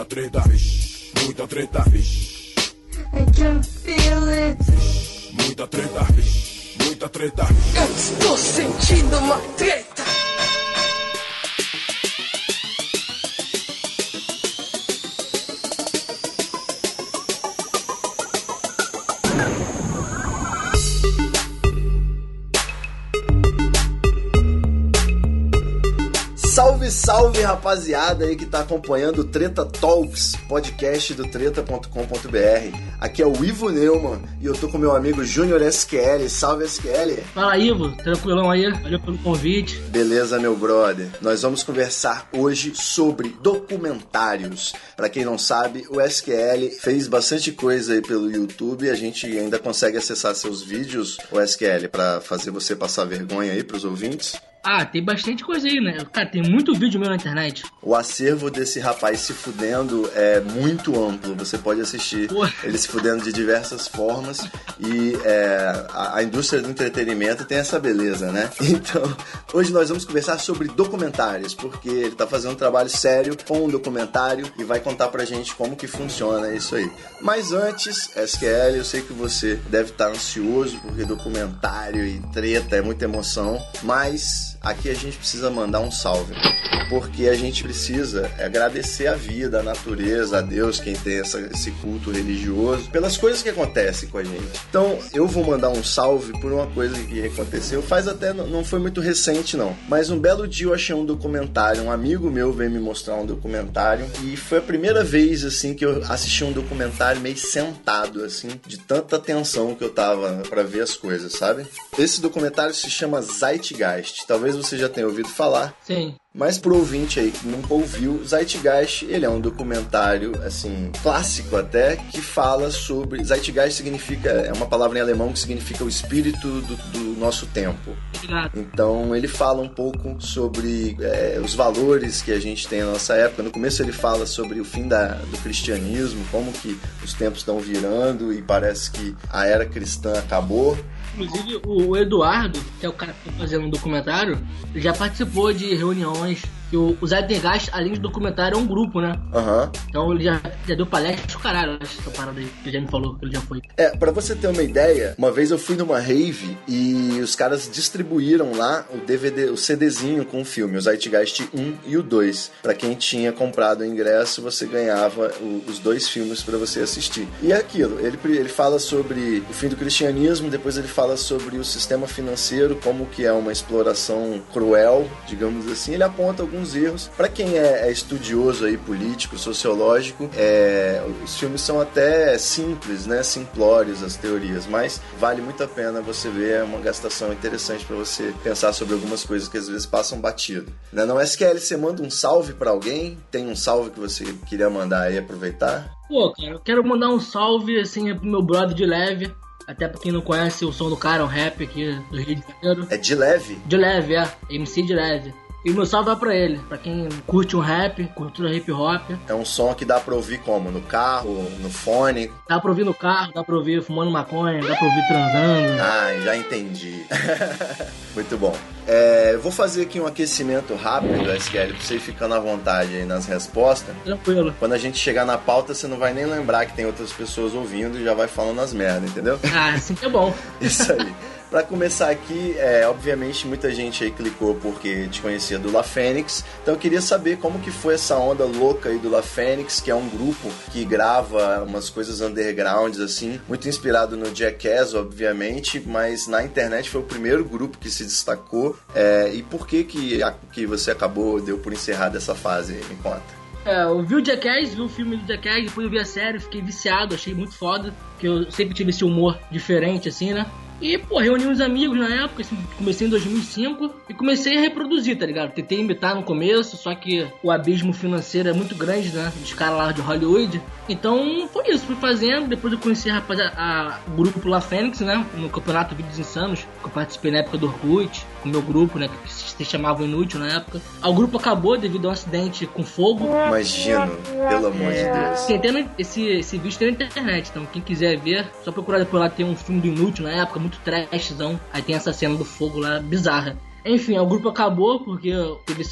Muita treta, muita treta. I can feel it. Muita treta, muita treta. Eu estou sentindo uma treta. Salve, rapaziada aí que tá acompanhando o Treta Talks, podcast do treta.com.br. Aqui é o Ivo Neumann e eu tô com meu amigo Júnior SQL. Salve SQL. Fala, Ivo. Tranquilão aí? Valeu pelo convite. Beleza, meu brother. Nós vamos conversar hoje sobre documentários. Pra quem não sabe, o SQL fez bastante coisa aí pelo YouTube. A gente ainda consegue acessar seus vídeos, o SQL, pra fazer você passar vergonha aí pros ouvintes. Ah, tem bastante coisa aí, né? Cara, tem muito vídeo meu na internet. O acervo desse rapaz se fudendo é muito amplo. Você pode assistir Pô. ele se fudendo de diversas formas. E é, a, a indústria do entretenimento tem essa beleza, né? Então, hoje nós vamos conversar sobre documentários, porque ele tá fazendo um trabalho sério com um documentário e vai contar pra gente como que funciona isso aí. Mas antes, SQL, eu sei que você deve estar ansioso, porque documentário e treta é muita emoção, mas aqui a gente precisa mandar um salve. Porque a gente precisa agradecer a vida, a natureza, a Deus, quem tem essa- esse culto religioso, pelas coisas que acontecem com a gente. Então, eu vou mandar um salve por uma coisa que aconteceu. Faz até, não foi muito recente, não. Mas um belo dia eu achei um documentário. Um amigo meu veio me mostrar um documentário. E foi a primeira vez, assim, que eu assisti um documentário meio sentado, assim, de tanta atenção que eu tava pra ver as coisas, sabe? Esse documentário se chama Zeitgeist. Talvez você já tenha ouvido falar. Sim. Mas pro ouvinte aí que nunca ouviu, Zeitgeist, ele é um documentário, assim, clássico até, que fala sobre... Zeitgeist significa, é uma palavra em alemão que significa o espírito do, do nosso tempo. Então ele fala um pouco sobre é, os valores que a gente tem na nossa época. No começo ele fala sobre o fim da, do cristianismo, como que os tempos estão virando e parece que a era cristã acabou. Inclusive, o Eduardo, que é o cara que tá fazendo um documentário, já participou de reuniões. Que o, o Zeitgeist, além de documentário, é um grupo, né? Aham. Então ele já, já deu palestra, caralho, essa parada aí, que ele já me falou, que ele já foi. É, pra você ter uma ideia, uma vez eu fui numa rave e os caras distribuíram lá o DVD, o CDzinho com o filme, o Zeitgeist 1 e o 2. Pra quem tinha comprado o ingresso, você ganhava o- os dois filmes pra você assistir. E é aquilo, ele, ele fala sobre o fim do cristianismo, depois ele fala sobre o sistema financeiro, como que é uma exploração cruel, digamos assim. Ele aponta alguns erros. Pra quem é, é estudioso aí, político, sociológico, é, os filmes são até simples, né? Simplórios as teorias, mas vale muito a pena você ver, é uma gastação interessante pra você pensar sobre algumas coisas que às vezes passam batido. Né? Não é SQL, você manda um salve pra alguém? Tem um salve que você queria mandar aí, aproveitar? Pô, cara, eu quero mandar um salve, assim, pro meu brother de leve. Até pra quem não conhece o som do cara, um rap aqui do Rio de Janeiro. É de leve? De leve, é. MC de leve. E o meu salve vai pra ele. Pra quem curte um rap, cultura hip hop. É um som que dá pra ouvir como? No carro, no fone? Dá pra ouvir no carro, dá pra ouvir fumando maconha, dá pra ouvir transando. Ah, já entendi. Muito bom. É, vou fazer aqui um aquecimento rápido, SQL, pra você ir ficando à vontade aí nas respostas. Tranquilo. Quando a gente chegar na pauta, você não vai nem lembrar que tem outras pessoas ouvindo e já vai falando as merdas, entendeu? Ah, assim que é bom. Isso aí. Pra começar aqui, é, obviamente muita gente aí clicou porque te conhecia do La Fênix. Então eu queria saber como que foi essa onda louca aí do La Fênix, que é um grupo que grava umas coisas undergrounds assim, muito inspirado no Jackass, obviamente, mas na internet foi o primeiro grupo que se destacou. É, e por que que, a- que você acabou, deu por encerrada essa fase? Me conta. É, eu vi o Jackass, vi o filme do Jackass, depois eu vi a série, fiquei viciado, achei muito foda. Que eu sempre tive esse humor diferente, assim, né? E, pô, reuni uns amigos na época, assim, comecei em 2005 e comecei a reproduzir, tá ligado? Tentei imitar no começo, só que o abismo financeiro é muito grande, né? Dos caras lá de Hollywood. Então, foi isso, fui fazendo. Depois eu conheci a, a- o grupo La Fênix, né? No campeonato Vídeos Insanos, que eu participei na época do Orkut, com o meu grupo, né? Que se chamava Inútil na época. O grupo acabou devido a um acidente com fogo. Imagino, pelo amor de Deus. Tem esse, esse vídeo tem na internet, então quem quiser ver, só procurar depois lá tem um filme do Inútil na época, muito trashzão. Aí tem essa cena do fogo lá, bizarra. Enfim, o grupo acabou porque teve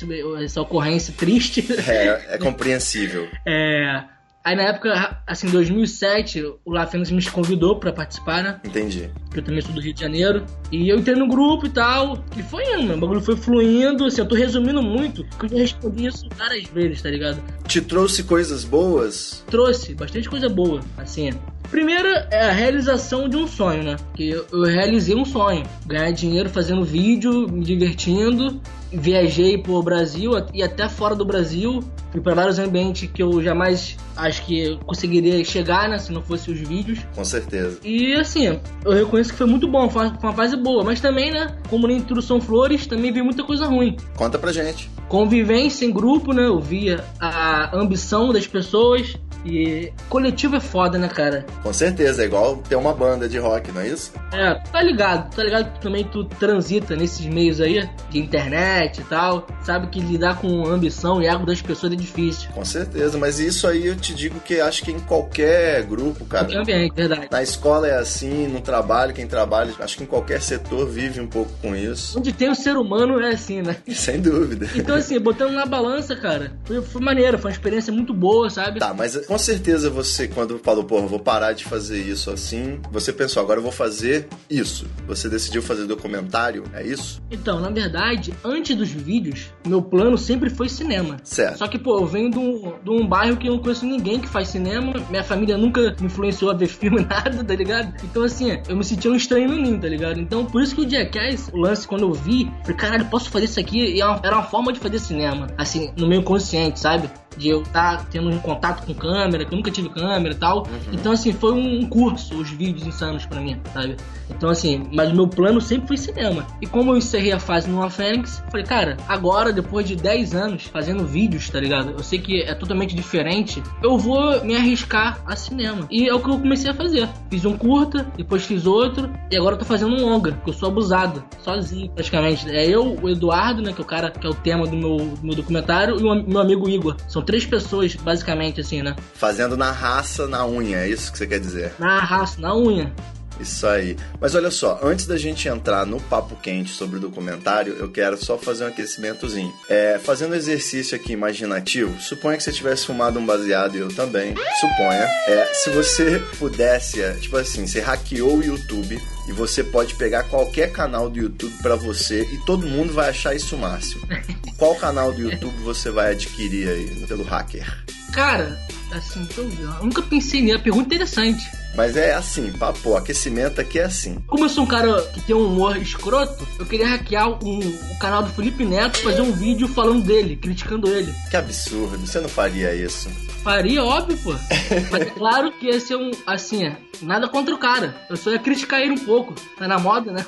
essa ocorrência triste. É, é compreensível. É, Aí na época, assim, em 2007, o La Fênix me convidou pra participar, né? Entendi. que eu também sou do Rio de Janeiro. E eu entrei no grupo e tal. E foi indo, o bagulho foi fluindo. Assim, eu tô resumindo muito, porque eu já respondi isso várias vezes, tá ligado? Te trouxe coisas boas? Trouxe bastante coisa boa, assim. Primeiro é a realização de um sonho, né? Que eu, eu realizei um sonho. Ganhar dinheiro fazendo vídeo, me divertindo. Viajei pro Brasil e até fora do Brasil. Fui para vários ambientes que eu jamais acho que conseguiria chegar, né? Se não fosse os vídeos. Com certeza. E assim, eu reconheço que foi muito bom, foi uma fase boa. Mas também, né? Como nem tudo são flores, também vi muita coisa ruim. Conta pra gente. Convivência em grupo, né? Eu via a ambição das pessoas. E coletivo é foda, né, cara? Com certeza, é igual ter uma banda de rock, não é isso? É, tá ligado, tá ligado que também tu transita nesses meios aí, de internet e tal. Sabe que lidar com ambição e ego das pessoas é difícil. Com certeza, mas isso aí eu te digo que acho que em qualquer grupo, cara. Qualquer ambiente, verdade. Na escola é assim, no trabalho, quem trabalha, acho que em qualquer setor vive um pouco com isso. Onde tem o ser humano é assim, né? Sem dúvida. Então, assim, botando na balança, cara, foi, foi maneiro, foi uma experiência muito boa, sabe? Tá, mas com certeza você, quando falou, porra, vou parar de fazer isso assim, você pensou, agora eu vou fazer isso. Você decidiu fazer documentário, é isso? Então, na verdade, antes dos vídeos, meu plano sempre foi cinema. Certo. Só que, pô, eu venho de um, de um bairro que eu não conheço ninguém que faz cinema. Minha família nunca me influenciou a ver filme, nada, tá ligado? Então, assim, eu me sentia um estranho no ninho, tá ligado? Então, por isso que o Jackass, o lance, quando eu vi, falei, caralho, posso fazer isso aqui? E era uma, era uma forma de fazer cinema, assim, no meu consciente, sabe? De eu estar tendo um contato com câmera, que eu nunca tive câmera e tal. Então, assim, foi um curso, os vídeos insanos pra mim, sabe? Então, assim, mas o meu plano sempre foi cinema. E como eu encerrei a fase no Fênix, falei, cara, agora, depois de 10 anos fazendo vídeos, tá ligado? Eu sei que é totalmente diferente. Eu vou me arriscar a cinema. E é o que eu comecei a fazer. Fiz um curta, depois fiz outro, e agora eu tô fazendo um longa, porque eu sou abusado, sozinho, praticamente. É eu, o Eduardo, né, que é o cara que é o tema do meu, do meu documentário, e o meu amigo Igor. São três pessoas, basicamente, assim, né? Fazendo na raça, na unha, é isso que você quer dizer? Na raça, na unha. Isso aí. Mas olha só, antes da gente entrar no papo quente sobre o documentário, eu quero só fazer um aquecimentozinho. É, fazendo um exercício aqui imaginativo, suponha que você tivesse fumado um baseado e eu também. Suponha. É, se você pudesse, é, tipo assim, você hackeou o YouTube e você pode pegar qualquer canal do YouTube pra você e todo mundo vai achar isso o máximo. Qual canal do YouTube você vai adquirir aí pelo hacker? Cara, assim, vendo. Eu nunca pensei nisso. Pergunta interessante. Mas é assim, papo, aquecimento aqui é assim. Como eu sou um cara que tem um humor escroto, eu queria hackear um- o canal do Felipe Neto, fazer um vídeo falando dele, criticando ele. Que absurdo, você não faria isso. Faria, óbvio, pô. Mas é claro que ia ser um, assim, é, nada contra o cara. Eu só ia criticar ele um pouco. Tá na moda, né?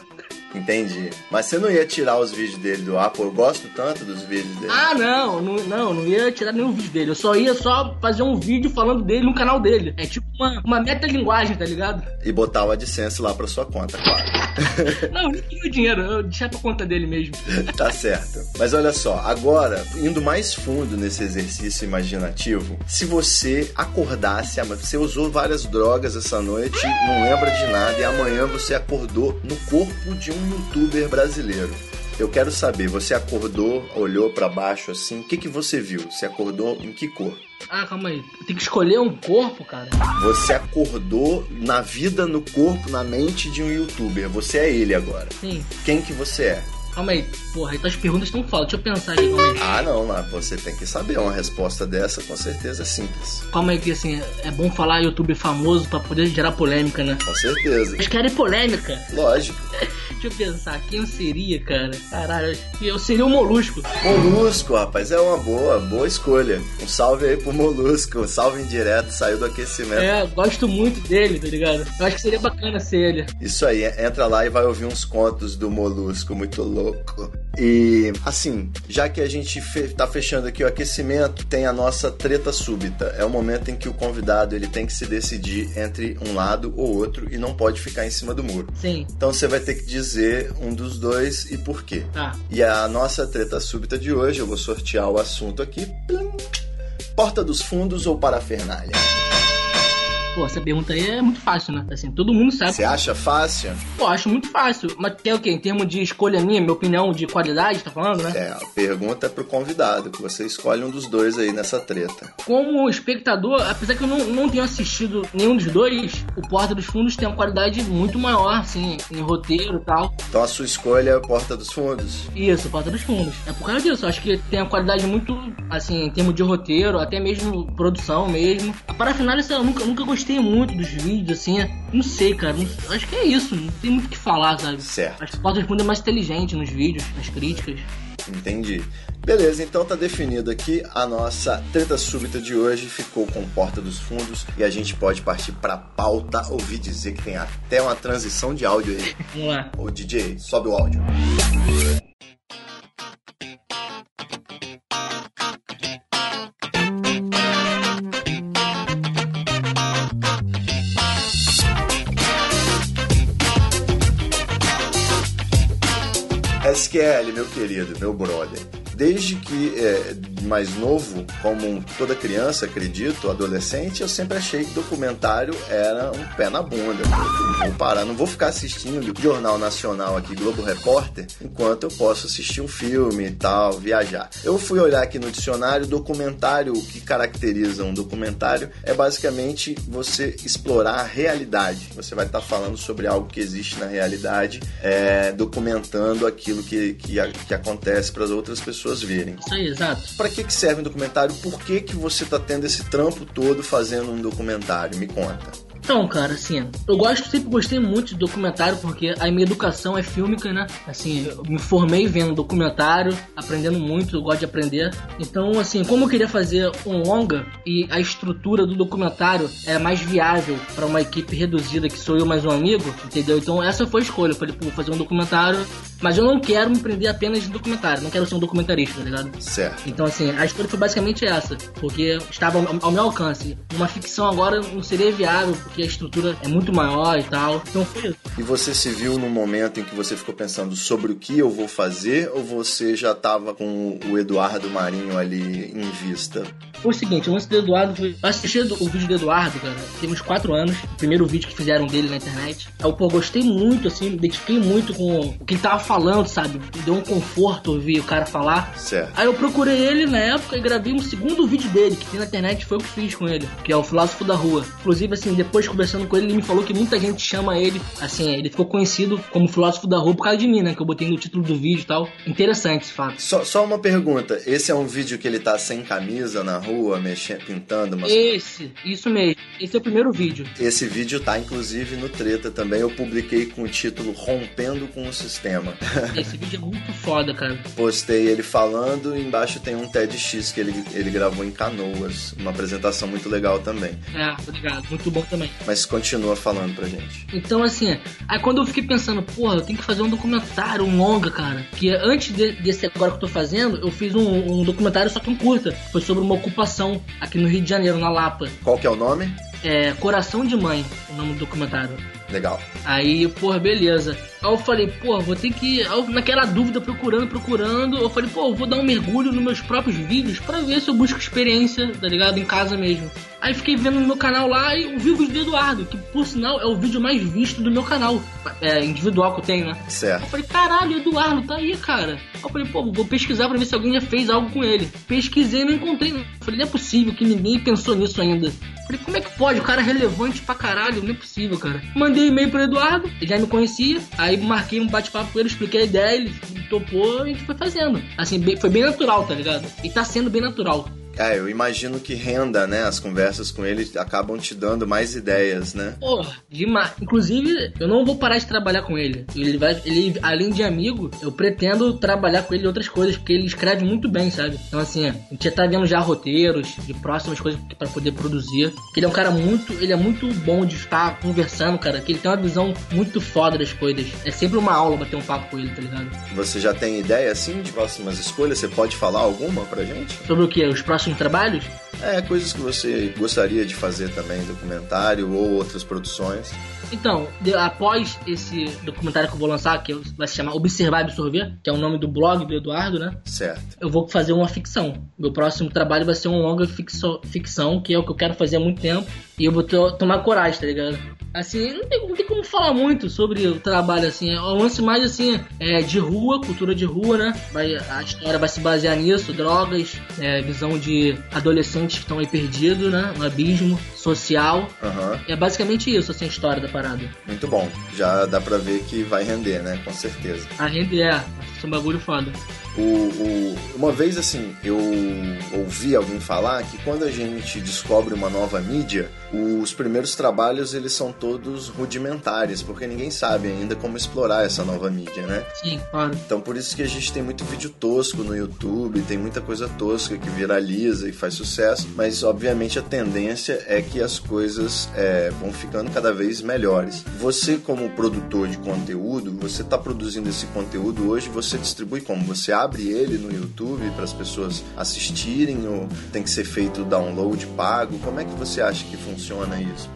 Entendi. Mas você não ia tirar os vídeos dele do ar, pô, eu gosto tanto dos vídeos dele. Ah, não, não, não, não ia tirar nenhum vídeo dele. Eu só ia só fazer um vídeo falando dele no canal dele. É tipo uma, uma metalinguagem, tá ligado? E botar o AdSense lá pra sua conta, claro. Não, eu nem queria o dinheiro, eu deixar pra conta dele mesmo. tá certo. Mas olha só, agora, indo mais fundo nesse exercício imaginativo, se você acordasse, ah, você usou várias drogas essa noite, não lembra de nada, e amanhã você acordou no corpo de um youtuber brasileiro. Eu quero saber, você acordou, olhou pra baixo assim, o que, que você viu? Você acordou em que cor? Ah, calma aí. Tem que escolher um corpo, cara. Você acordou na vida, no corpo, na mente de um youtuber. Você é ele agora. Sim. Quem que você é? Calma aí. Porra, então as perguntas estão foda. Deixa eu pensar aqui, calma aí. Ah, não, mas você tem que saber. Uma resposta dessa com certeza é simples. Calma aí que assim, é bom falar YouTube famoso pra poder gerar polêmica, né? Com certeza. Eles querem polêmica. Lógico. Deixa eu pensar, quem eu seria, cara? Caralho, eu seria o Molusco. Molusco, rapaz, é uma boa, boa escolha. Um salve aí pro Molusco. Um salve indireto, saiu do aquecimento. É, gosto muito dele, tá ligado? Eu acho que seria bacana ser ele. Isso aí, entra lá e vai ouvir uns contos do Molusco, muito louco. E, assim, já que a gente fe tá fechando aqui o aquecimento, tem a nossa treta súbita. É o momento em que o convidado ele tem que se decidir entre um lado ou outro e não pode ficar em cima do muro. Sim, Então você vai ter que dizer um dos dois e por quê. tá. E a nossa treta súbita de hoje, eu vou sortear o assunto aqui. Plim. Porta dos fundos ou parafernália? Pô, essa pergunta aí é muito fácil, né? Assim, todo mundo sabe. Você acha fácil? Pô, acho muito fácil. Mas tem o quê? Em termos de escolha minha, minha opinião de qualidade, tá falando, né? É, a pergunta é pro convidado, que você escolhe um dos dois aí nessa treta. Como espectador, apesar que eu não, não tenho assistido nenhum dos dois, o Porta dos Fundos tem uma qualidade muito maior, assim, em roteiro e tal. Então a sua escolha é a Porta dos Fundos? Isso, Porta dos Fundos. É por causa disso. Eu acho que tem uma qualidade muito, assim, em termos de roteiro, até mesmo produção mesmo. A parafinal, eu nunca, nunca gostei muito dos vídeos, assim. Não sei, cara. Não- acho que é isso. Não tem muito o que falar, sabe? Certo. Acho que o Fundos é mais inteligente nos vídeos, nas críticas. Entendi. Beleza, então tá definido aqui a nossa treta súbita de hoje. Ficou com Porta dos Fundos e a gente pode partir pra pauta. Ouvi dizer que tem até uma transição de áudio aí. Vamos lá. Ô DJ, sobe o áudio. SQL, meu querido, meu brother. Desde que é, mais novo, como toda criança, acredito, adolescente, eu sempre achei que documentário era um pé na bunda. Vou parar, não vou ficar assistindo Jornal Nacional aqui, Globo Repórter, enquanto eu posso assistir um filme e tal, viajar. Eu fui olhar aqui no dicionário, documentário, o que caracteriza um documentário é basicamente você explorar a realidade. Você vai estar falando sobre algo que existe na realidade, é, documentando aquilo que, que, que acontece para as outras pessoas verem. Isso aí, exato. Para que, que serve um documentário? Por que, que você tá tendo esse trampo todo fazendo um documentário? Me conta. Então, cara, assim, eu gosto, sempre gostei muito de documentário porque a minha educação é fílmica, né? Assim, eu me formei vendo documentário, aprendendo muito, eu gosto de aprender. Então, assim, como eu queria fazer um longa e a estrutura do documentário é mais viável para uma equipe reduzida que sou eu mais um amigo, entendeu? Então, essa foi a escolha. Eu falei, pô, vou fazer um documentário, mas eu não quero me prender apenas em documentário, não quero ser um documentarista, tá ligado? Certo. Então, assim, a escolha foi basicamente essa, porque estava ao meu alcance. Uma ficção agora não seria viável, porque a estrutura é muito maior e tal. Então foi isso. E você se viu no momento em que você ficou pensando sobre o que eu vou fazer ou você já tava com o Eduardo Marinho ali em vista? Foi o seguinte, o lance do Eduardo foi. Eu assisti o vídeo do Eduardo, cara, tem uns 4 anos. O primeiro vídeo que fizeram dele na internet. Aí, pô, gostei muito, assim, me identifiquei muito com o que ele tava falando, sabe? Me deu um conforto ouvir o cara falar. Certo. Aí eu procurei ele na época e gravei um segundo vídeo dele, que tem na internet, foi o que fiz com ele, que é o Filósofo da Rua. Inclusive, assim, depois conversando com ele, ele me falou que muita gente chama ele, assim, ele ficou conhecido como Filósofo da Rua por causa de mim, né? Que eu botei no título do vídeo e tal. Interessante esse fato. Só, só uma pergunta, esse é um vídeo que ele tá sem camisa na rua, mexendo, pintando umas Esse, isso mesmo. Esse é o primeiro vídeo. Esse vídeo tá inclusive no Treta também. Eu publiquei com o título Rompendo com o Sistema. Esse vídeo é muito foda, cara. Postei ele falando e embaixo tem um TEDx que ele, ele gravou em Canoas. Uma apresentação muito legal também. É, tô ligado. Muito bom também. Mas continua falando pra gente. Então, assim, aí quando eu fiquei pensando, porra, eu tenho que fazer um documentário, um longa, cara. Que antes de- desse agora que eu tô fazendo, eu fiz um, um documentário, só que um curta. Foi sobre uma ocupação aqui no Rio de Janeiro, na Lapa. Qual que é o nome? É Coração de Mãe, o nome do documentário. Legal. Aí, porra, beleza. Aí eu falei, porra, vou ter que. eu, naquela dúvida, procurando, procurando, eu falei, pô, eu vou dar um mergulho nos meus próprios vídeos pra ver se eu busco experiência, tá ligado? Em casa mesmo. Aí fiquei vendo no meu canal lá e vi o vídeo do Eduardo, que por sinal é o vídeo mais visto do meu canal. É, individual que eu tenho, né? Certo. Eu falei, caralho, Eduardo, tá aí, cara. Aí eu falei, pô, vou pesquisar pra ver se alguém já fez algo com ele. Pesquisei e não encontrei. Eu falei, não é possível que ninguém pensou nisso ainda. Eu falei, como é que pode? O cara é relevante pra caralho, não é possível, cara. Mandei e-mail pro Eduardo, ele já me conhecia. Aí marquei um bate-papo com ele, expliquei a ideia, ele topou e a gente foi fazendo. Assim, foi bem natural, tá ligado? E tá sendo bem natural. É, eu imagino que renda, né? As conversas com ele acabam te dando mais ideias, né? Porra, demais. Inclusive, eu não vou parar de trabalhar com ele. Ele vai, ele, além de amigo, eu pretendo trabalhar com ele em outras coisas, porque ele escreve muito bem, sabe? Então, assim, a gente já tá vendo já roteiros de próximas coisas pra poder produzir. Ele é um cara muito, ele é muito bom de estar conversando, cara, que ele tem uma visão muito foda das coisas. É sempre uma aula bater um papo com ele, tá ligado? Você já tem ideia, assim, de próximas escolhas? Você pode falar alguma pra gente? Sobre o que? Os próximos trabalhos? É, coisas que você gostaria de fazer também, documentário ou outras produções. Então, de- após esse documentário que eu vou lançar, que vai se chamar Observar e Absorver, que é o nome do blog do Eduardo, né? Certo. Eu vou fazer uma ficção. Meu próximo trabalho vai ser um longa ficção, ficção que é o que eu quero fazer há muito tempo. E eu vou to- tomar coragem, tá ligado? Assim, não tem, não tem como falar muito sobre o trabalho, assim. É um lance mais, assim, é, de rua, cultura de rua, né? Vai, a história vai se basear nisso, drogas, é, visão de adolescentes que estão aí perdidos, né? Um abismo social. Aham. É basicamente isso, assim, a história da parada. Muito bom. Já dá pra ver que vai render, né? Com certeza. A rede é, isso é um bagulho foda. O, o- uma vez assim, eu ouvi alguém falar que quando a gente descobre uma nova mídia, os primeiros trabalhos eles são todos rudimentares, porque ninguém sabe ainda como explorar essa nova mídia, né? Sim, claro. Então por isso que a gente tem muito vídeo tosco no YouTube, tem muita coisa tosca que viraliza e faz sucesso, mas obviamente a tendência é que as coisas é, vão ficando cada vez melhores. Você como produtor de conteúdo, você está produzindo esse conteúdo hoje, você distribui como? Você abre ele no YouTube para as pessoas assistirem ou tem que ser feito download pago? Como é que você acha que funciona isso?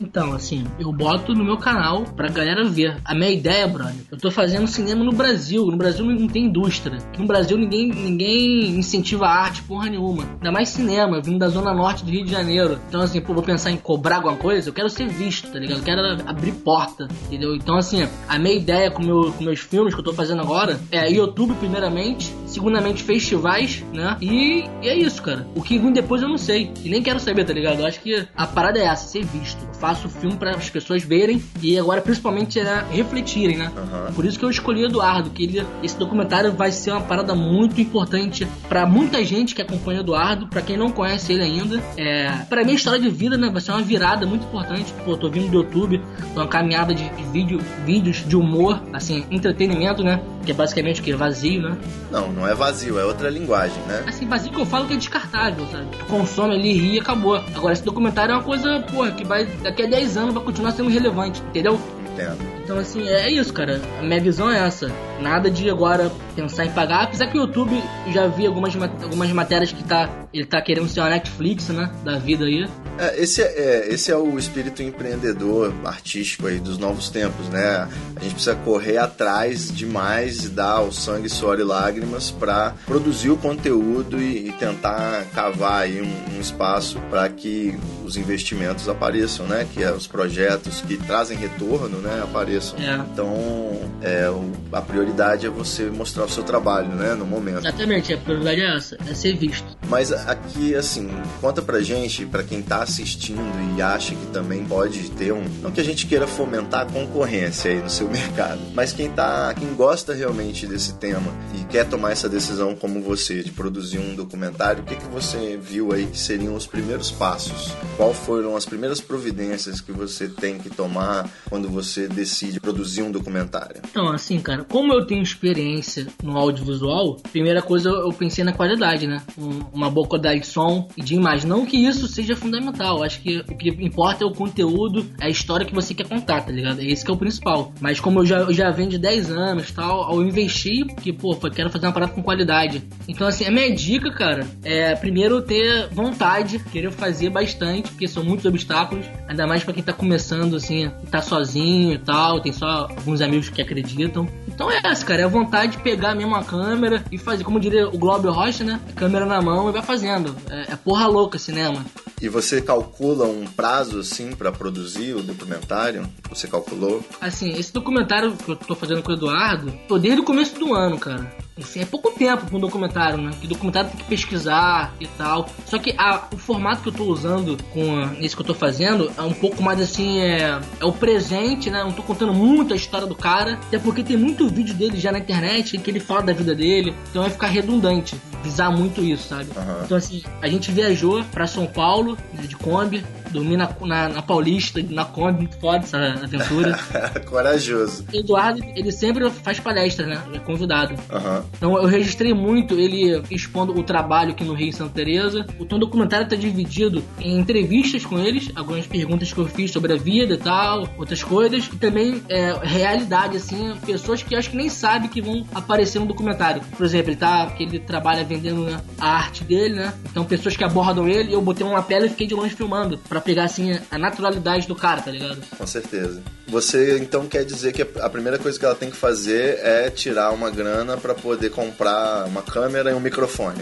Então, assim, eu boto no meu canal pra galera ver. A minha ideia, brother, eu tô fazendo cinema no Brasil. No Brasil não tem indústria. No Brasil ninguém, ninguém incentiva a arte porra nenhuma. Ainda mais cinema, vim da zona norte do Rio de Janeiro. Então, assim, pô, vou pensar em cobrar alguma coisa, eu quero ser visto, tá ligado? Eu quero abrir porta, entendeu? Então, assim, a minha ideia com, meu, com meus filmes que eu tô fazendo agora é YouTube, primeiramente, segundamente, festivais, né? E, e é isso, cara. O que vem depois eu não sei. E nem quero saber, tá ligado? Eu acho que a parada é essa, ser visto. Faço o filme para as pessoas verem e agora principalmente né, refletirem, né? Aham. Por isso que eu escolhi o Eduardo, que ele, esse documentário vai ser uma parada muito importante para muita gente que acompanha o Eduardo, para quem não conhece ele ainda. É, para minha história de vida, né, vai ser uma virada muito importante. Pô, eu tô vindo do YouTube, tô uma caminhada de, de vídeo, vídeos de humor, assim, entretenimento, né? Que é basicamente o que? Vazio, né? Não, não é vazio, é outra linguagem, né? Assim, vazio que eu falo que é descartável, sabe? Tu consome ali, ri e acabou. Agora, esse documentário é uma coisa, porra, que vai daqui a 10 anos vai continuar sendo relevante, entendeu? Entendo. Então, assim, é isso, cara. A minha visão é essa. Nada de agora pensar em pagar. Apesar que o YouTube, já vi algumas, ma- algumas matérias que tá, ele tá querendo ser uma Netflix, né? Da vida aí. É, esse, é, é, esse é o espírito empreendedor artístico aí dos novos tempos, né? A gente precisa correr atrás demais e dar o sangue, suor e lágrimas para produzir o conteúdo e, e tentar cavar aí um, um espaço para que os investimentos apareçam, né? Que é os projetos que trazem retorno, né? Apareçam. É. Então, é, o- a prioridade é você mostrar o seu trabalho, né? No momento. Exatamente, a prioridade é essa, é ser visto. Mas aqui, assim, conta pra gente, pra quem tá assistindo e acha que também pode ter um. Não que a gente queira fomentar a concorrência aí no seu mercado, mas quem tá. quem gosta realmente desse tema e quer tomar essa decisão como você, de produzir um documentário, o que, que você viu aí que seriam os primeiros passos? Qual foram as primeiras providências que você tem que tomar quando você decide produzir um documentário? Então, assim, cara, como eu tenho experiência no audiovisual, primeira coisa eu pensei na qualidade, né? Um- uma boa qualidade de som e de imagem. Não que isso seja fundamental, acho que o que importa é o conteúdo, é a história que você quer contar, tá ligado? É esse que é o principal. Mas como eu já, eu já venho de 10 anos tal, ao investir, porque, pô, eu quero fazer uma parada com qualidade. Então, assim, a minha dica, cara, é primeiro ter vontade, querer fazer bastante, porque são muitos obstáculos, ainda mais pra quem tá começando, assim, tá sozinho e tal, tem só alguns amigos que acreditam. Então é essa, cara, é a vontade de pegar mesmo a câmera e fazer, como diria o Globo Rocha, né? Câmera na mão e vai fazendo. É, é porra louca cinema. E você calcula um prazo assim pra produzir o documentário? Você calculou? Assim, esse documentário que eu tô fazendo com o Eduardo, tô desde o começo do ano, cara. Assim, é pouco tempo pra um documentário, né? Que documentário tem que pesquisar e tal. Só que a- o formato que eu tô usando com a- esse que eu tô fazendo é um pouco mais assim, é, é o presente, né? Não tô contando muito a história do cara. Até porque tem muito vídeo dele já na internet que ele fala da vida dele. Então vai ficar redundante visar muito isso, sabe? Aham. Então assim, a gente viajou pra São Paulo, de Kombi, Dormi na, na, na Paulista, na Kombi, muito foda essa aventura. Corajoso. O Eduardo, ele sempre faz palestra, né? É convidado. Aham. Então eu registrei muito ele expondo o trabalho aqui no Rio e Santa Teresa. O tom documentário tá dividido em entrevistas com eles, algumas perguntas que eu fiz sobre a vida e tal, outras coisas, e também é, realidade, assim, pessoas que eu acho que nem sabem que vão aparecer no documentário. Por exemplo, ele tá, que ele trabalha vendendo né, a arte dele, né? Então pessoas que abordam ele, eu botei uma lapela e fiquei de longe filmando, pra pegar assim a naturalidade do cara, tá ligado? Com certeza. Você então quer dizer que a primeira coisa que ela tem que fazer é tirar uma grana pra poder comprar uma câmera e um microfone.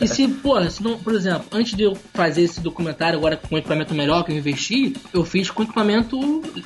E se, pô, se não, por exemplo, antes de eu fazer esse documentário agora com equipamento melhor que eu investi, eu fiz com equipamento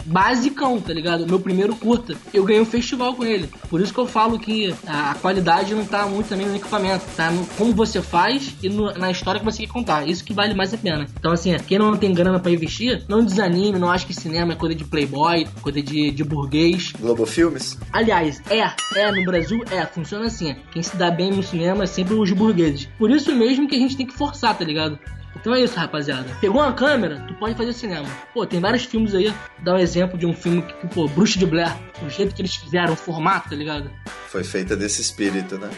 basicão, tá ligado? Meu primeiro curta. Eu ganhei um festival com ele. Por isso que eu falo que a, qualidade não tá muito também no equipamento, tá no como você faz e no- na história que você quer contar. Isso que vale mais a pena. Então, assim, quem não tem grana pra investir, não desanime, não acha que cinema é coisa de playboy, coisa de, de burguês. Globo Filmes? Aliás, é, é, no Brasil é, funciona assim. Quem se dá bem no cinema é sempre os burgueses. Por isso mesmo que a gente tem que forçar, tá ligado? Então é isso, rapaziada. Pegou uma câmera, tu pode fazer cinema. Pô, tem vários filmes aí. Dá um exemplo de um filme que, pô, Bruxa de Blair. O jeito que eles fizeram, o formato, tá ligado? Foi feita desse espírito, né?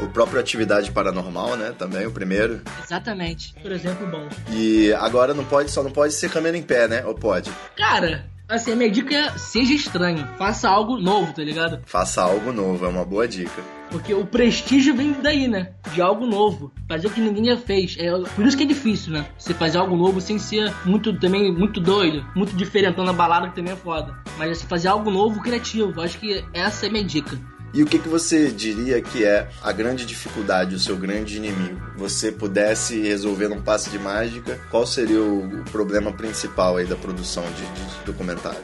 O próprio Atividade Paranormal, né? Também, o primeiro. Exatamente. Por exemplo, bom. E agora não pode, só não pode ser câmera em pé, né? Ou pode? Cara, assim, a minha dica é seja estranho. Faça algo novo, tá ligado? Faça algo novo, é uma boa dica. Porque o prestígio vem daí, né? De algo novo. Fazer o que ninguém já fez. É, por isso que é difícil, né? Você fazer algo novo sem ser muito também muito doido, muito diferentão na balada, que também é foda. Mas assim, fazer algo novo, criativo. Acho que essa é a minha dica. E o que, que você diria que é a grande dificuldade, o seu grande inimigo? Você pudesse resolver num passe de mágica, qual seria o, problema principal aí da produção de, de documentário?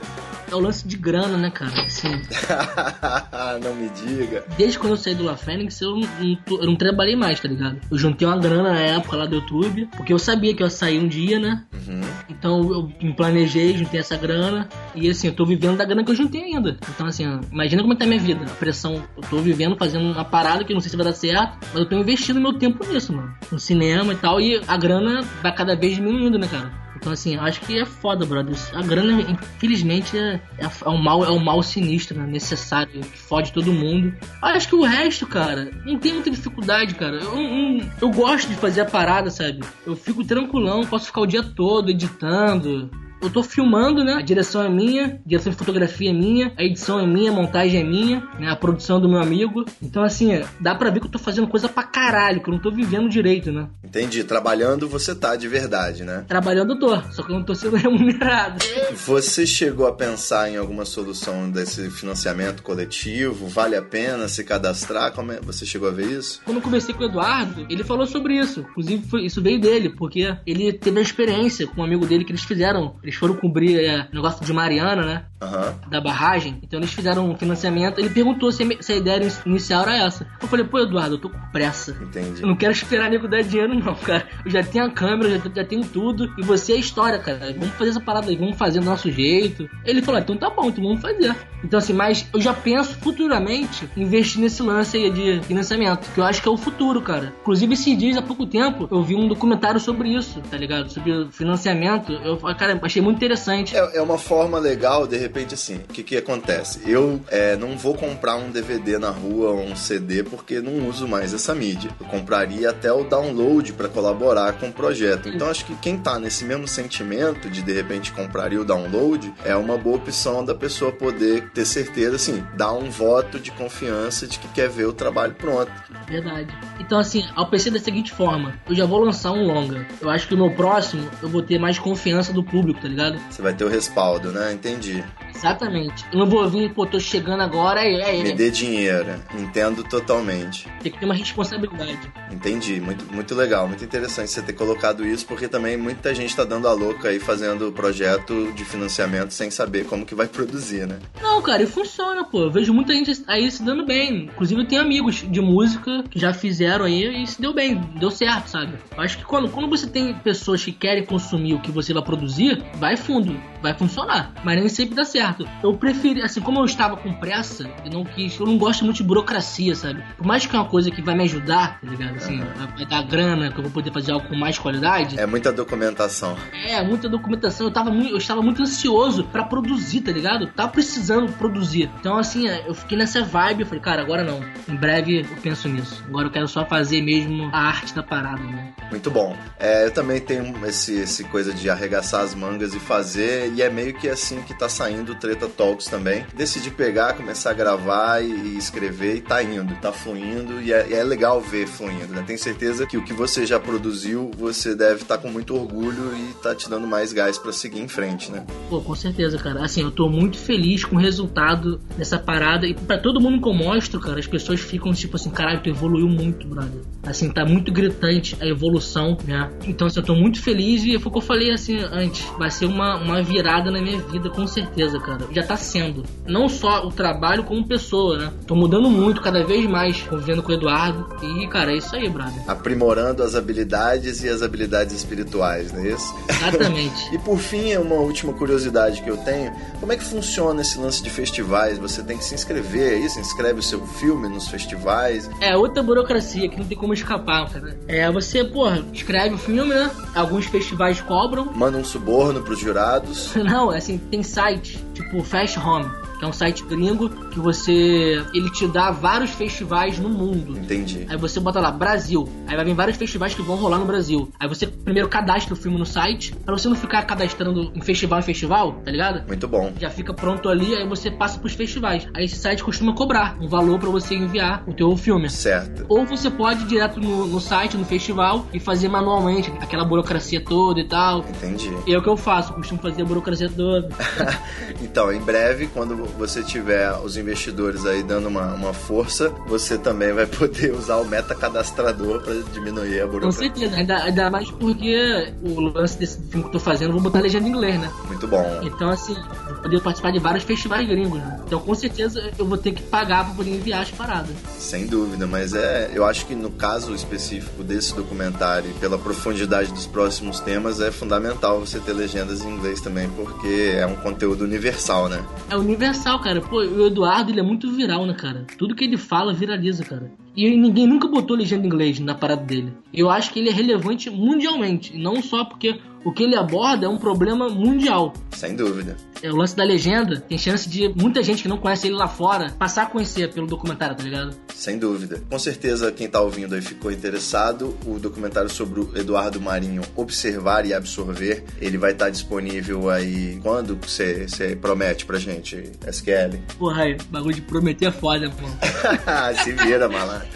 É o lance de grana, né, cara? Assim, não me diga. desde quando eu saí do La Fênix, eu não, eu não trabalhei mais, tá ligado? Eu juntei uma grana na época lá do YouTube, porque eu sabia que eu ia sair um dia, né? Uhum. Então eu me planejei, juntei essa grana. E assim, eu tô vivendo da grana que eu juntei ainda. Então, assim, imagina como é que tá a minha vida. A pressão. Eu tô vivendo, fazendo uma parada que eu não sei se vai dar certo. Mas eu tô investindo meu tempo nisso, mano. No cinema e tal. E a grana vai cada vez diminuindo, né, cara? Então, assim, acho que é foda, brother. A grana, infelizmente, é, é, é um mal, é um mal sinistro, né? Necessário, que fode todo mundo. Acho que o resto, cara, não tem muita dificuldade, cara. Eu, eu, eu gosto de fazer a parada, sabe? Eu fico tranquilão, posso ficar o dia todo editando. Eu tô filmando, né? A direção é minha, a direção de fotografia é minha, a edição é minha, a montagem é minha, né? A produção é do meu amigo. Então, assim, dá pra ver que eu tô fazendo coisa pra caralho, que eu não tô vivendo direito, né? Entendi. Trabalhando você tá de verdade, né? Trabalhando eu tô, só que eu não tô sendo remunerado. Você chegou a pensar em alguma solução desse financiamento coletivo? Vale a pena se cadastrar? Como é? Você chegou a ver isso? Quando eu conversei com o Eduardo, ele falou sobre isso. Inclusive, foi- isso veio dele, porque ele teve a experiência com um amigo dele que eles fizeram. Eles foram cobrir é, negócio de Mariana, né? Aham. Da barragem. Então eles fizeram um financiamento. Ele perguntou se a, se a ideia inicial era essa. Eu falei, pô, Eduardo, eu tô com pressa. Entendi. Eu não quero esperar nego dar dinheiro, não, cara. Eu já tenho a câmera, já, já tenho tudo. E você é a história, cara. Vamos fazer essa parada aí, vamos fazer do nosso jeito. Ele falou, ah, então tá bom, então vamos fazer. Então, assim, mas eu já penso futuramente investir nesse lance aí de financiamento, que eu acho que é o futuro, cara. Inclusive, esses dias, há pouco tempo, eu vi um documentário sobre isso, tá ligado? Sobre o financiamento. Eu, cara, achei muito interessante. É, é uma forma legal, de repente, assim, o que que acontece? Eu é, não vou comprar um DVD na rua ou um CD porque não uso mais essa mídia. Eu compraria até o download para colaborar com o projeto. Então acho que quem tá nesse mesmo sentimento de de repente compraria o download é uma boa opção da pessoa poder ter certeza, assim, dar um voto de confiança de que quer ver o trabalho pronto. Verdade. Então, assim, ao pensei da seguinte forma: eu já vou lançar um longa. Eu acho que no próximo eu vou ter mais confiança do público, tá ligado? Você vai ter o respaldo, né? Entendi. Exatamente. Eu não vou vir, pô, tô chegando agora, é, é, Me é. dê dinheiro. Entendo totalmente. Tem que ter uma responsabilidade. Entendi, muito, muito legal, muito interessante você ter colocado isso, porque também muita gente tá dando a louca aí fazendo projeto de financiamento sem saber como que vai produzir, né? Não, cara, e funciona, pô. Eu vejo muita gente aí se dando bem. Inclusive, eu tenho amigos de música que, que já fizeram aí e se deu bem, deu certo, sabe? Eu acho que quando, quando você tem pessoas que querem consumir o que você vai produzir, vai fundo, vai funcionar. Mas nem sempre dá certo. Eu preferi, assim, como eu estava com pressa, eu não quis, eu não gosto muito de burocracia, sabe? Por mais que é uma coisa que vai me ajudar, tá ligado? Assim, vai, vai dar grana, que eu vou poder fazer algo com mais qualidade. É muita documentação. É, muita documentação. Eu, tava muito, eu estava muito ansioso pra produzir, tá ligado? Eu tava precisando produzir. Então, assim, eu fiquei nessa vibe. Eu falei, cara, agora não. Em breve eu penso nisso. Agora eu quero só fazer mesmo a arte da parada, né? Muito bom. É, eu também tenho esse, esse coisa de arregaçar as mangas e fazer, e é meio que assim que tá saindo o Treta Talks também. Decidi pegar, começar a gravar e, escrever e tá indo, tá fluindo, e é, é legal ver fluindo, né? Tenho certeza que o que você já produziu, você deve estar tá com muito orgulho e tá te dando mais gás para seguir em frente, né? Pô, com certeza, cara. Assim, eu tô muito feliz com o resultado dessa parada. E para todo mundo que eu mostro, cara, as pessoas ficam tipo assim, caralho, tu evoluiu muito, brother. Assim, tá muito gritante a evolução, né? Então, assim, eu tô muito feliz e foi o que eu falei assim antes. Vai ser uma, uma virada na minha vida, com certeza, cara. Já tá sendo. Não só o trabalho como pessoa, né? Tô mudando muito cada vez mais, convivendo com o Eduardo. E, cara, é isso aí, brother. Aprimorando as habilidades e as habilidades espirituais, não é isso? Exatamente. e por fim, uma última curiosidade que eu tenho: como é que funciona esse lance de festivais? Você tem que se inscrever aí, se inscreve o seu filme nos festivais. É outra burocracia que não tem como escapar, cara. É, você, porra, escreve o filme, né? Alguns festivais cobram. Manda um suborno pros jurados. Não, assim, tem site, tipo Fast Home que é um site gringo que você. ele te dá vários festivais no mundo. Entendi. Aí você bota lá, Brasil. Aí vai vir vários festivais que vão rolar no Brasil. Aí você primeiro cadastra o filme no site, pra você não ficar cadastrando em festival em festival, tá ligado? Muito bom. Já fica pronto ali, aí você passa pros festivais. Aí esse site costuma cobrar um valor para você enviar o teu filme. Certo. Ou você pode ir direto no, no site, no festival, e fazer manualmente aquela burocracia toda e tal. Entendi. E é o que eu faço, costumo fazer a burocracia toda. então, em breve, quando você tiver os investidores aí dando uma, uma força, você também vai poder usar o metacadastrador para diminuir a burocracia. Com certeza, ainda, ainda mais porque o lance desse filme que eu tô fazendo, eu vou botar legenda em inglês, né? Muito bom. Então, assim, vou poder participar de vários festivais gringos, né? Então, com certeza, eu vou ter que pagar pra poder enviar as paradas. Sem dúvida, mas é, eu acho que no caso específico desse documentário, pela profundidade dos próximos temas, é fundamental você ter legendas em inglês também, porque é um conteúdo universal, né? É universal, cara. Pô, o Eduardo, ele é muito viral, né, cara? Tudo que ele fala viraliza, cara. E ninguém nunca botou legenda em inglês na parada dele. Eu acho que ele é relevante mundialmente, não só porque o que ele aborda é um problema mundial. Sem dúvida. É o lance da legenda, tem chance de muita gente que não conhece ele lá fora passar a conhecer pelo documentário, tá ligado? Sem dúvida. Com certeza quem tá ouvindo aí ficou interessado. O documentário sobre o Eduardo Marinho, Observar e Absorver, ele vai estar tá disponível aí quando você promete pra gente, SQL? Porra, aí, bagulho de prometer é foda, pô. Se vira, malandro.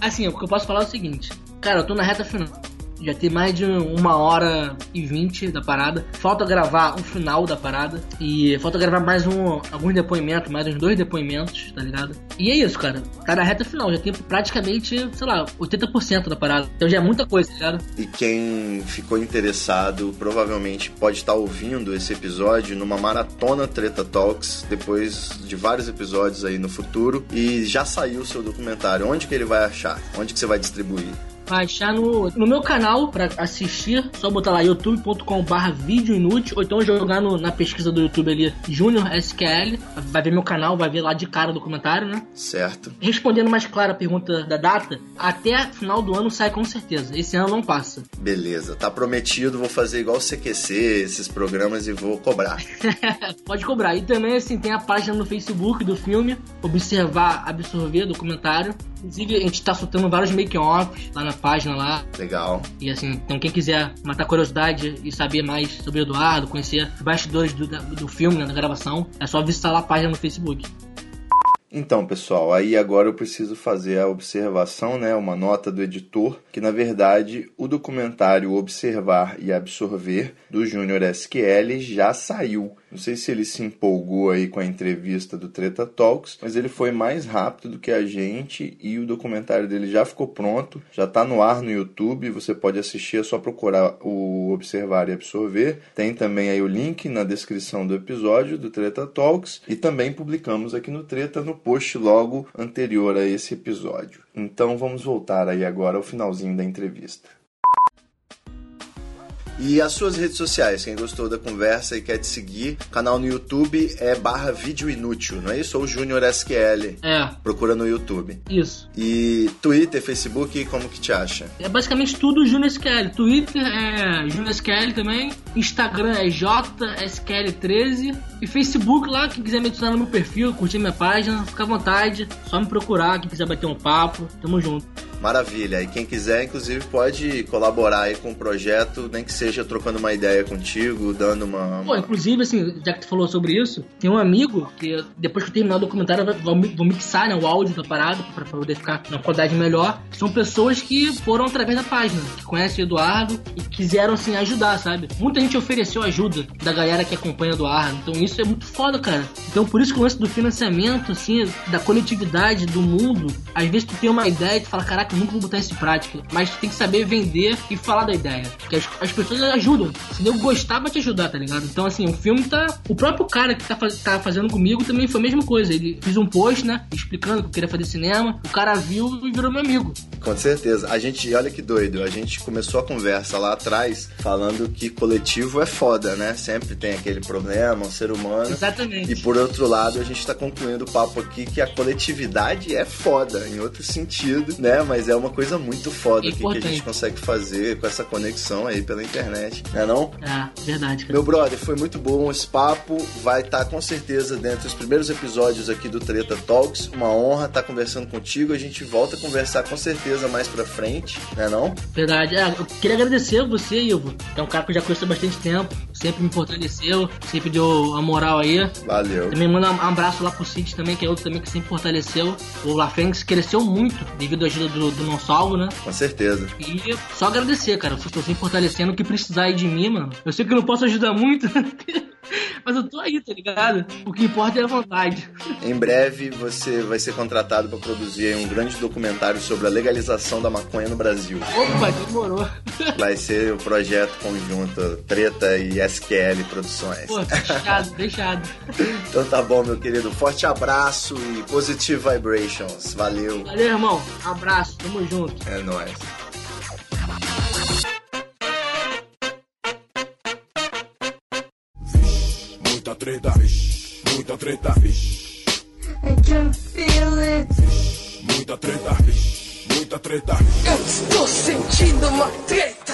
assim, o que eu posso falar é o seguinte. Cara, eu tô na reta final. Já tem mais de uma hora e vinte da parada. Falta gravar o final da parada. E falta gravar mais um, alguns depoimentos, mais uns dois depoimentos, tá ligado? E é isso, cara. Tá na reta final. Já tem praticamente, sei lá, 80% da parada. Então já é muita coisa, tá ligado? E quem ficou interessado provavelmente pode estar ouvindo esse episódio numa maratona Treta Talks, depois de vários episódios aí no futuro. E já saiu o seu documentário. Onde que ele vai achar? Onde que você vai distribuir? Vai achar no, no meu canal para assistir. Só botar lá youtube.com/barra vídeo inútil ou então jogar no, na pesquisa do YouTube ali Junior SQL. Vai ver meu canal, vai ver lá de cara o documentário, né? Certo. Respondendo mais clara a pergunta da data, até final do ano sai com certeza. Esse ano não passa. Beleza, tá prometido. Vou fazer igual o CQC, esses programas e vou cobrar. Pode cobrar. E também, assim, tem a página no Facebook do filme, Observar, Absorver, documentário. Inclusive, a gente tá soltando vários make-offs lá na página lá. Legal. E assim, então quem quiser matar curiosidade e saber mais sobre o Eduardo, conhecer os bastidores do, do filme, né, da gravação, é só visitar lá a página no Facebook. Então, pessoal, aí agora eu preciso fazer a observação, né, uma nota do editor, que na verdade o documentário Observar e Absorver do Júnior SQL já saiu. Não sei se ele se empolgou aí com a entrevista do Treta Talks, mas ele foi mais rápido do que a gente e o documentário dele já ficou pronto, já está no ar no YouTube, você pode assistir, é só procurar o Observar e Absorver. Tem também aí o link na descrição do episódio do Treta Talks e também publicamos aqui no Treta no post logo anterior a esse episódio. Então vamos voltar aí agora ao finalzinho da entrevista. E as suas redes sociais, quem gostou da conversa e quer te seguir, canal no YouTube é barra vídeo inútil, não é isso? Ou Júnior SQL. É. Procura no YouTube. Isso. E Twitter, Facebook, como que te acha? É basicamente tudo Júnior SQL. Twitter é Júnior SQL também. Instagram é JSQL13. E Facebook lá, quem quiser me adicionar no meu perfil, curtir minha página, fica à vontade. Só me procurar, quem quiser bater um papo. Tamo junto. Maravilha. E quem quiser, inclusive, pode colaborar aí com o projeto, nem que seja trocando uma ideia contigo, dando uma. Pô, inclusive, assim, já que tu falou sobre isso, tem um amigo que depois que eu terminar o documentário, vou, mixar né, o áudio da parada pra poder ficar na qualidade melhor. São pessoas que foram através da página, que conhecem o Eduardo e quiseram, assim, ajudar, sabe? Muita gente ofereceu ajuda da galera que acompanha o Eduardo. Então isso é muito foda, cara. Então por isso que o lance do financiamento, assim, da coletividade, do mundo, às vezes tu tem uma ideia e tu fala, caraca, nunca vou botar isso em prática. Mas tem que saber vender e falar da ideia. Porque as, as pessoas ajudam. Se eu gostar, vai te ajudar, tá ligado? Então, assim, o filme tá. O próprio cara que tá, faz... tá fazendo comigo também foi a mesma coisa. Ele fez um post, né? Explicando que eu queria fazer cinema. O cara viu e virou meu amigo. Com certeza. A gente, olha que doido, a gente começou a conversa lá atrás falando que coletivo é foda, né? Sempre tem aquele problema, um ser humano. Exatamente. E por outro lado, a gente tá concluindo o papo aqui que a coletividade é foda, em outro sentido, né? Mas é uma coisa muito foda que, que a gente consegue fazer com essa conexão aí pela internet, né não? É, verdade, cara. Meu brother, foi muito bom esse papo. Vai estar tá, com certeza dentro dos primeiros episódios aqui do Treta Talks. Uma honra estar tá conversando contigo. A gente volta a conversar com certeza mais pra frente, né não? Verdade. É, eu queria agradecer a você, Ivo, que é um cara que eu já conheço há bastante tempo. Sempre me fortaleceu, sempre deu a moral aí. Valeu. Também manda um abraço lá pro Cid também, que é outro também que sempre fortaleceu. O LaFênix cresceu muito devido à ajuda do, do Não Salvo, né? Com certeza. E só agradecer, cara. Vocês estão sempre fortalecendo. O que precisar aí de mim, mano. Eu sei que eu não posso ajudar muito. Mas eu tô aí, tá ligado? O que importa é a vontade. Em breve você vai ser contratado para produzir um grande documentário sobre a legalização da maconha no Brasil. Opa, demorou. Vai ser o projeto conjunto Treta e SQL Produções. Pô, deixado, deixado. Então tá bom, meu querido. Forte abraço e positive vibrations. Valeu. Valeu, irmão. Abraço, tamo junto. É nóis. Treta, vixe, muita treta, vixe. I can feel it. Muita treta, vixe, muita treta. Eu estou sentindo uma treta.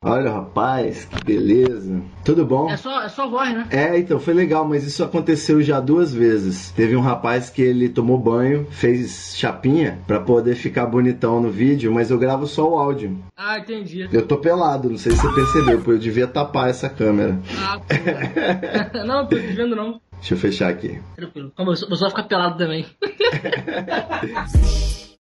Olha, rapaz, que beleza. Tudo bom? É só, é só voz, né? É, então foi legal, mas isso aconteceu já duas vezes. Teve um rapaz que ele tomou banho, fez chapinha pra poder ficar bonitão no vídeo, mas eu gravo só o áudio. Ah, entendi. Eu tô pelado, não sei se você percebeu, porque eu devia tapar essa câmera. Ah, pô. não, tô te vendo não. Deixa eu fechar aqui. Tranquilo. Como eu só, eu só ficar pelado também.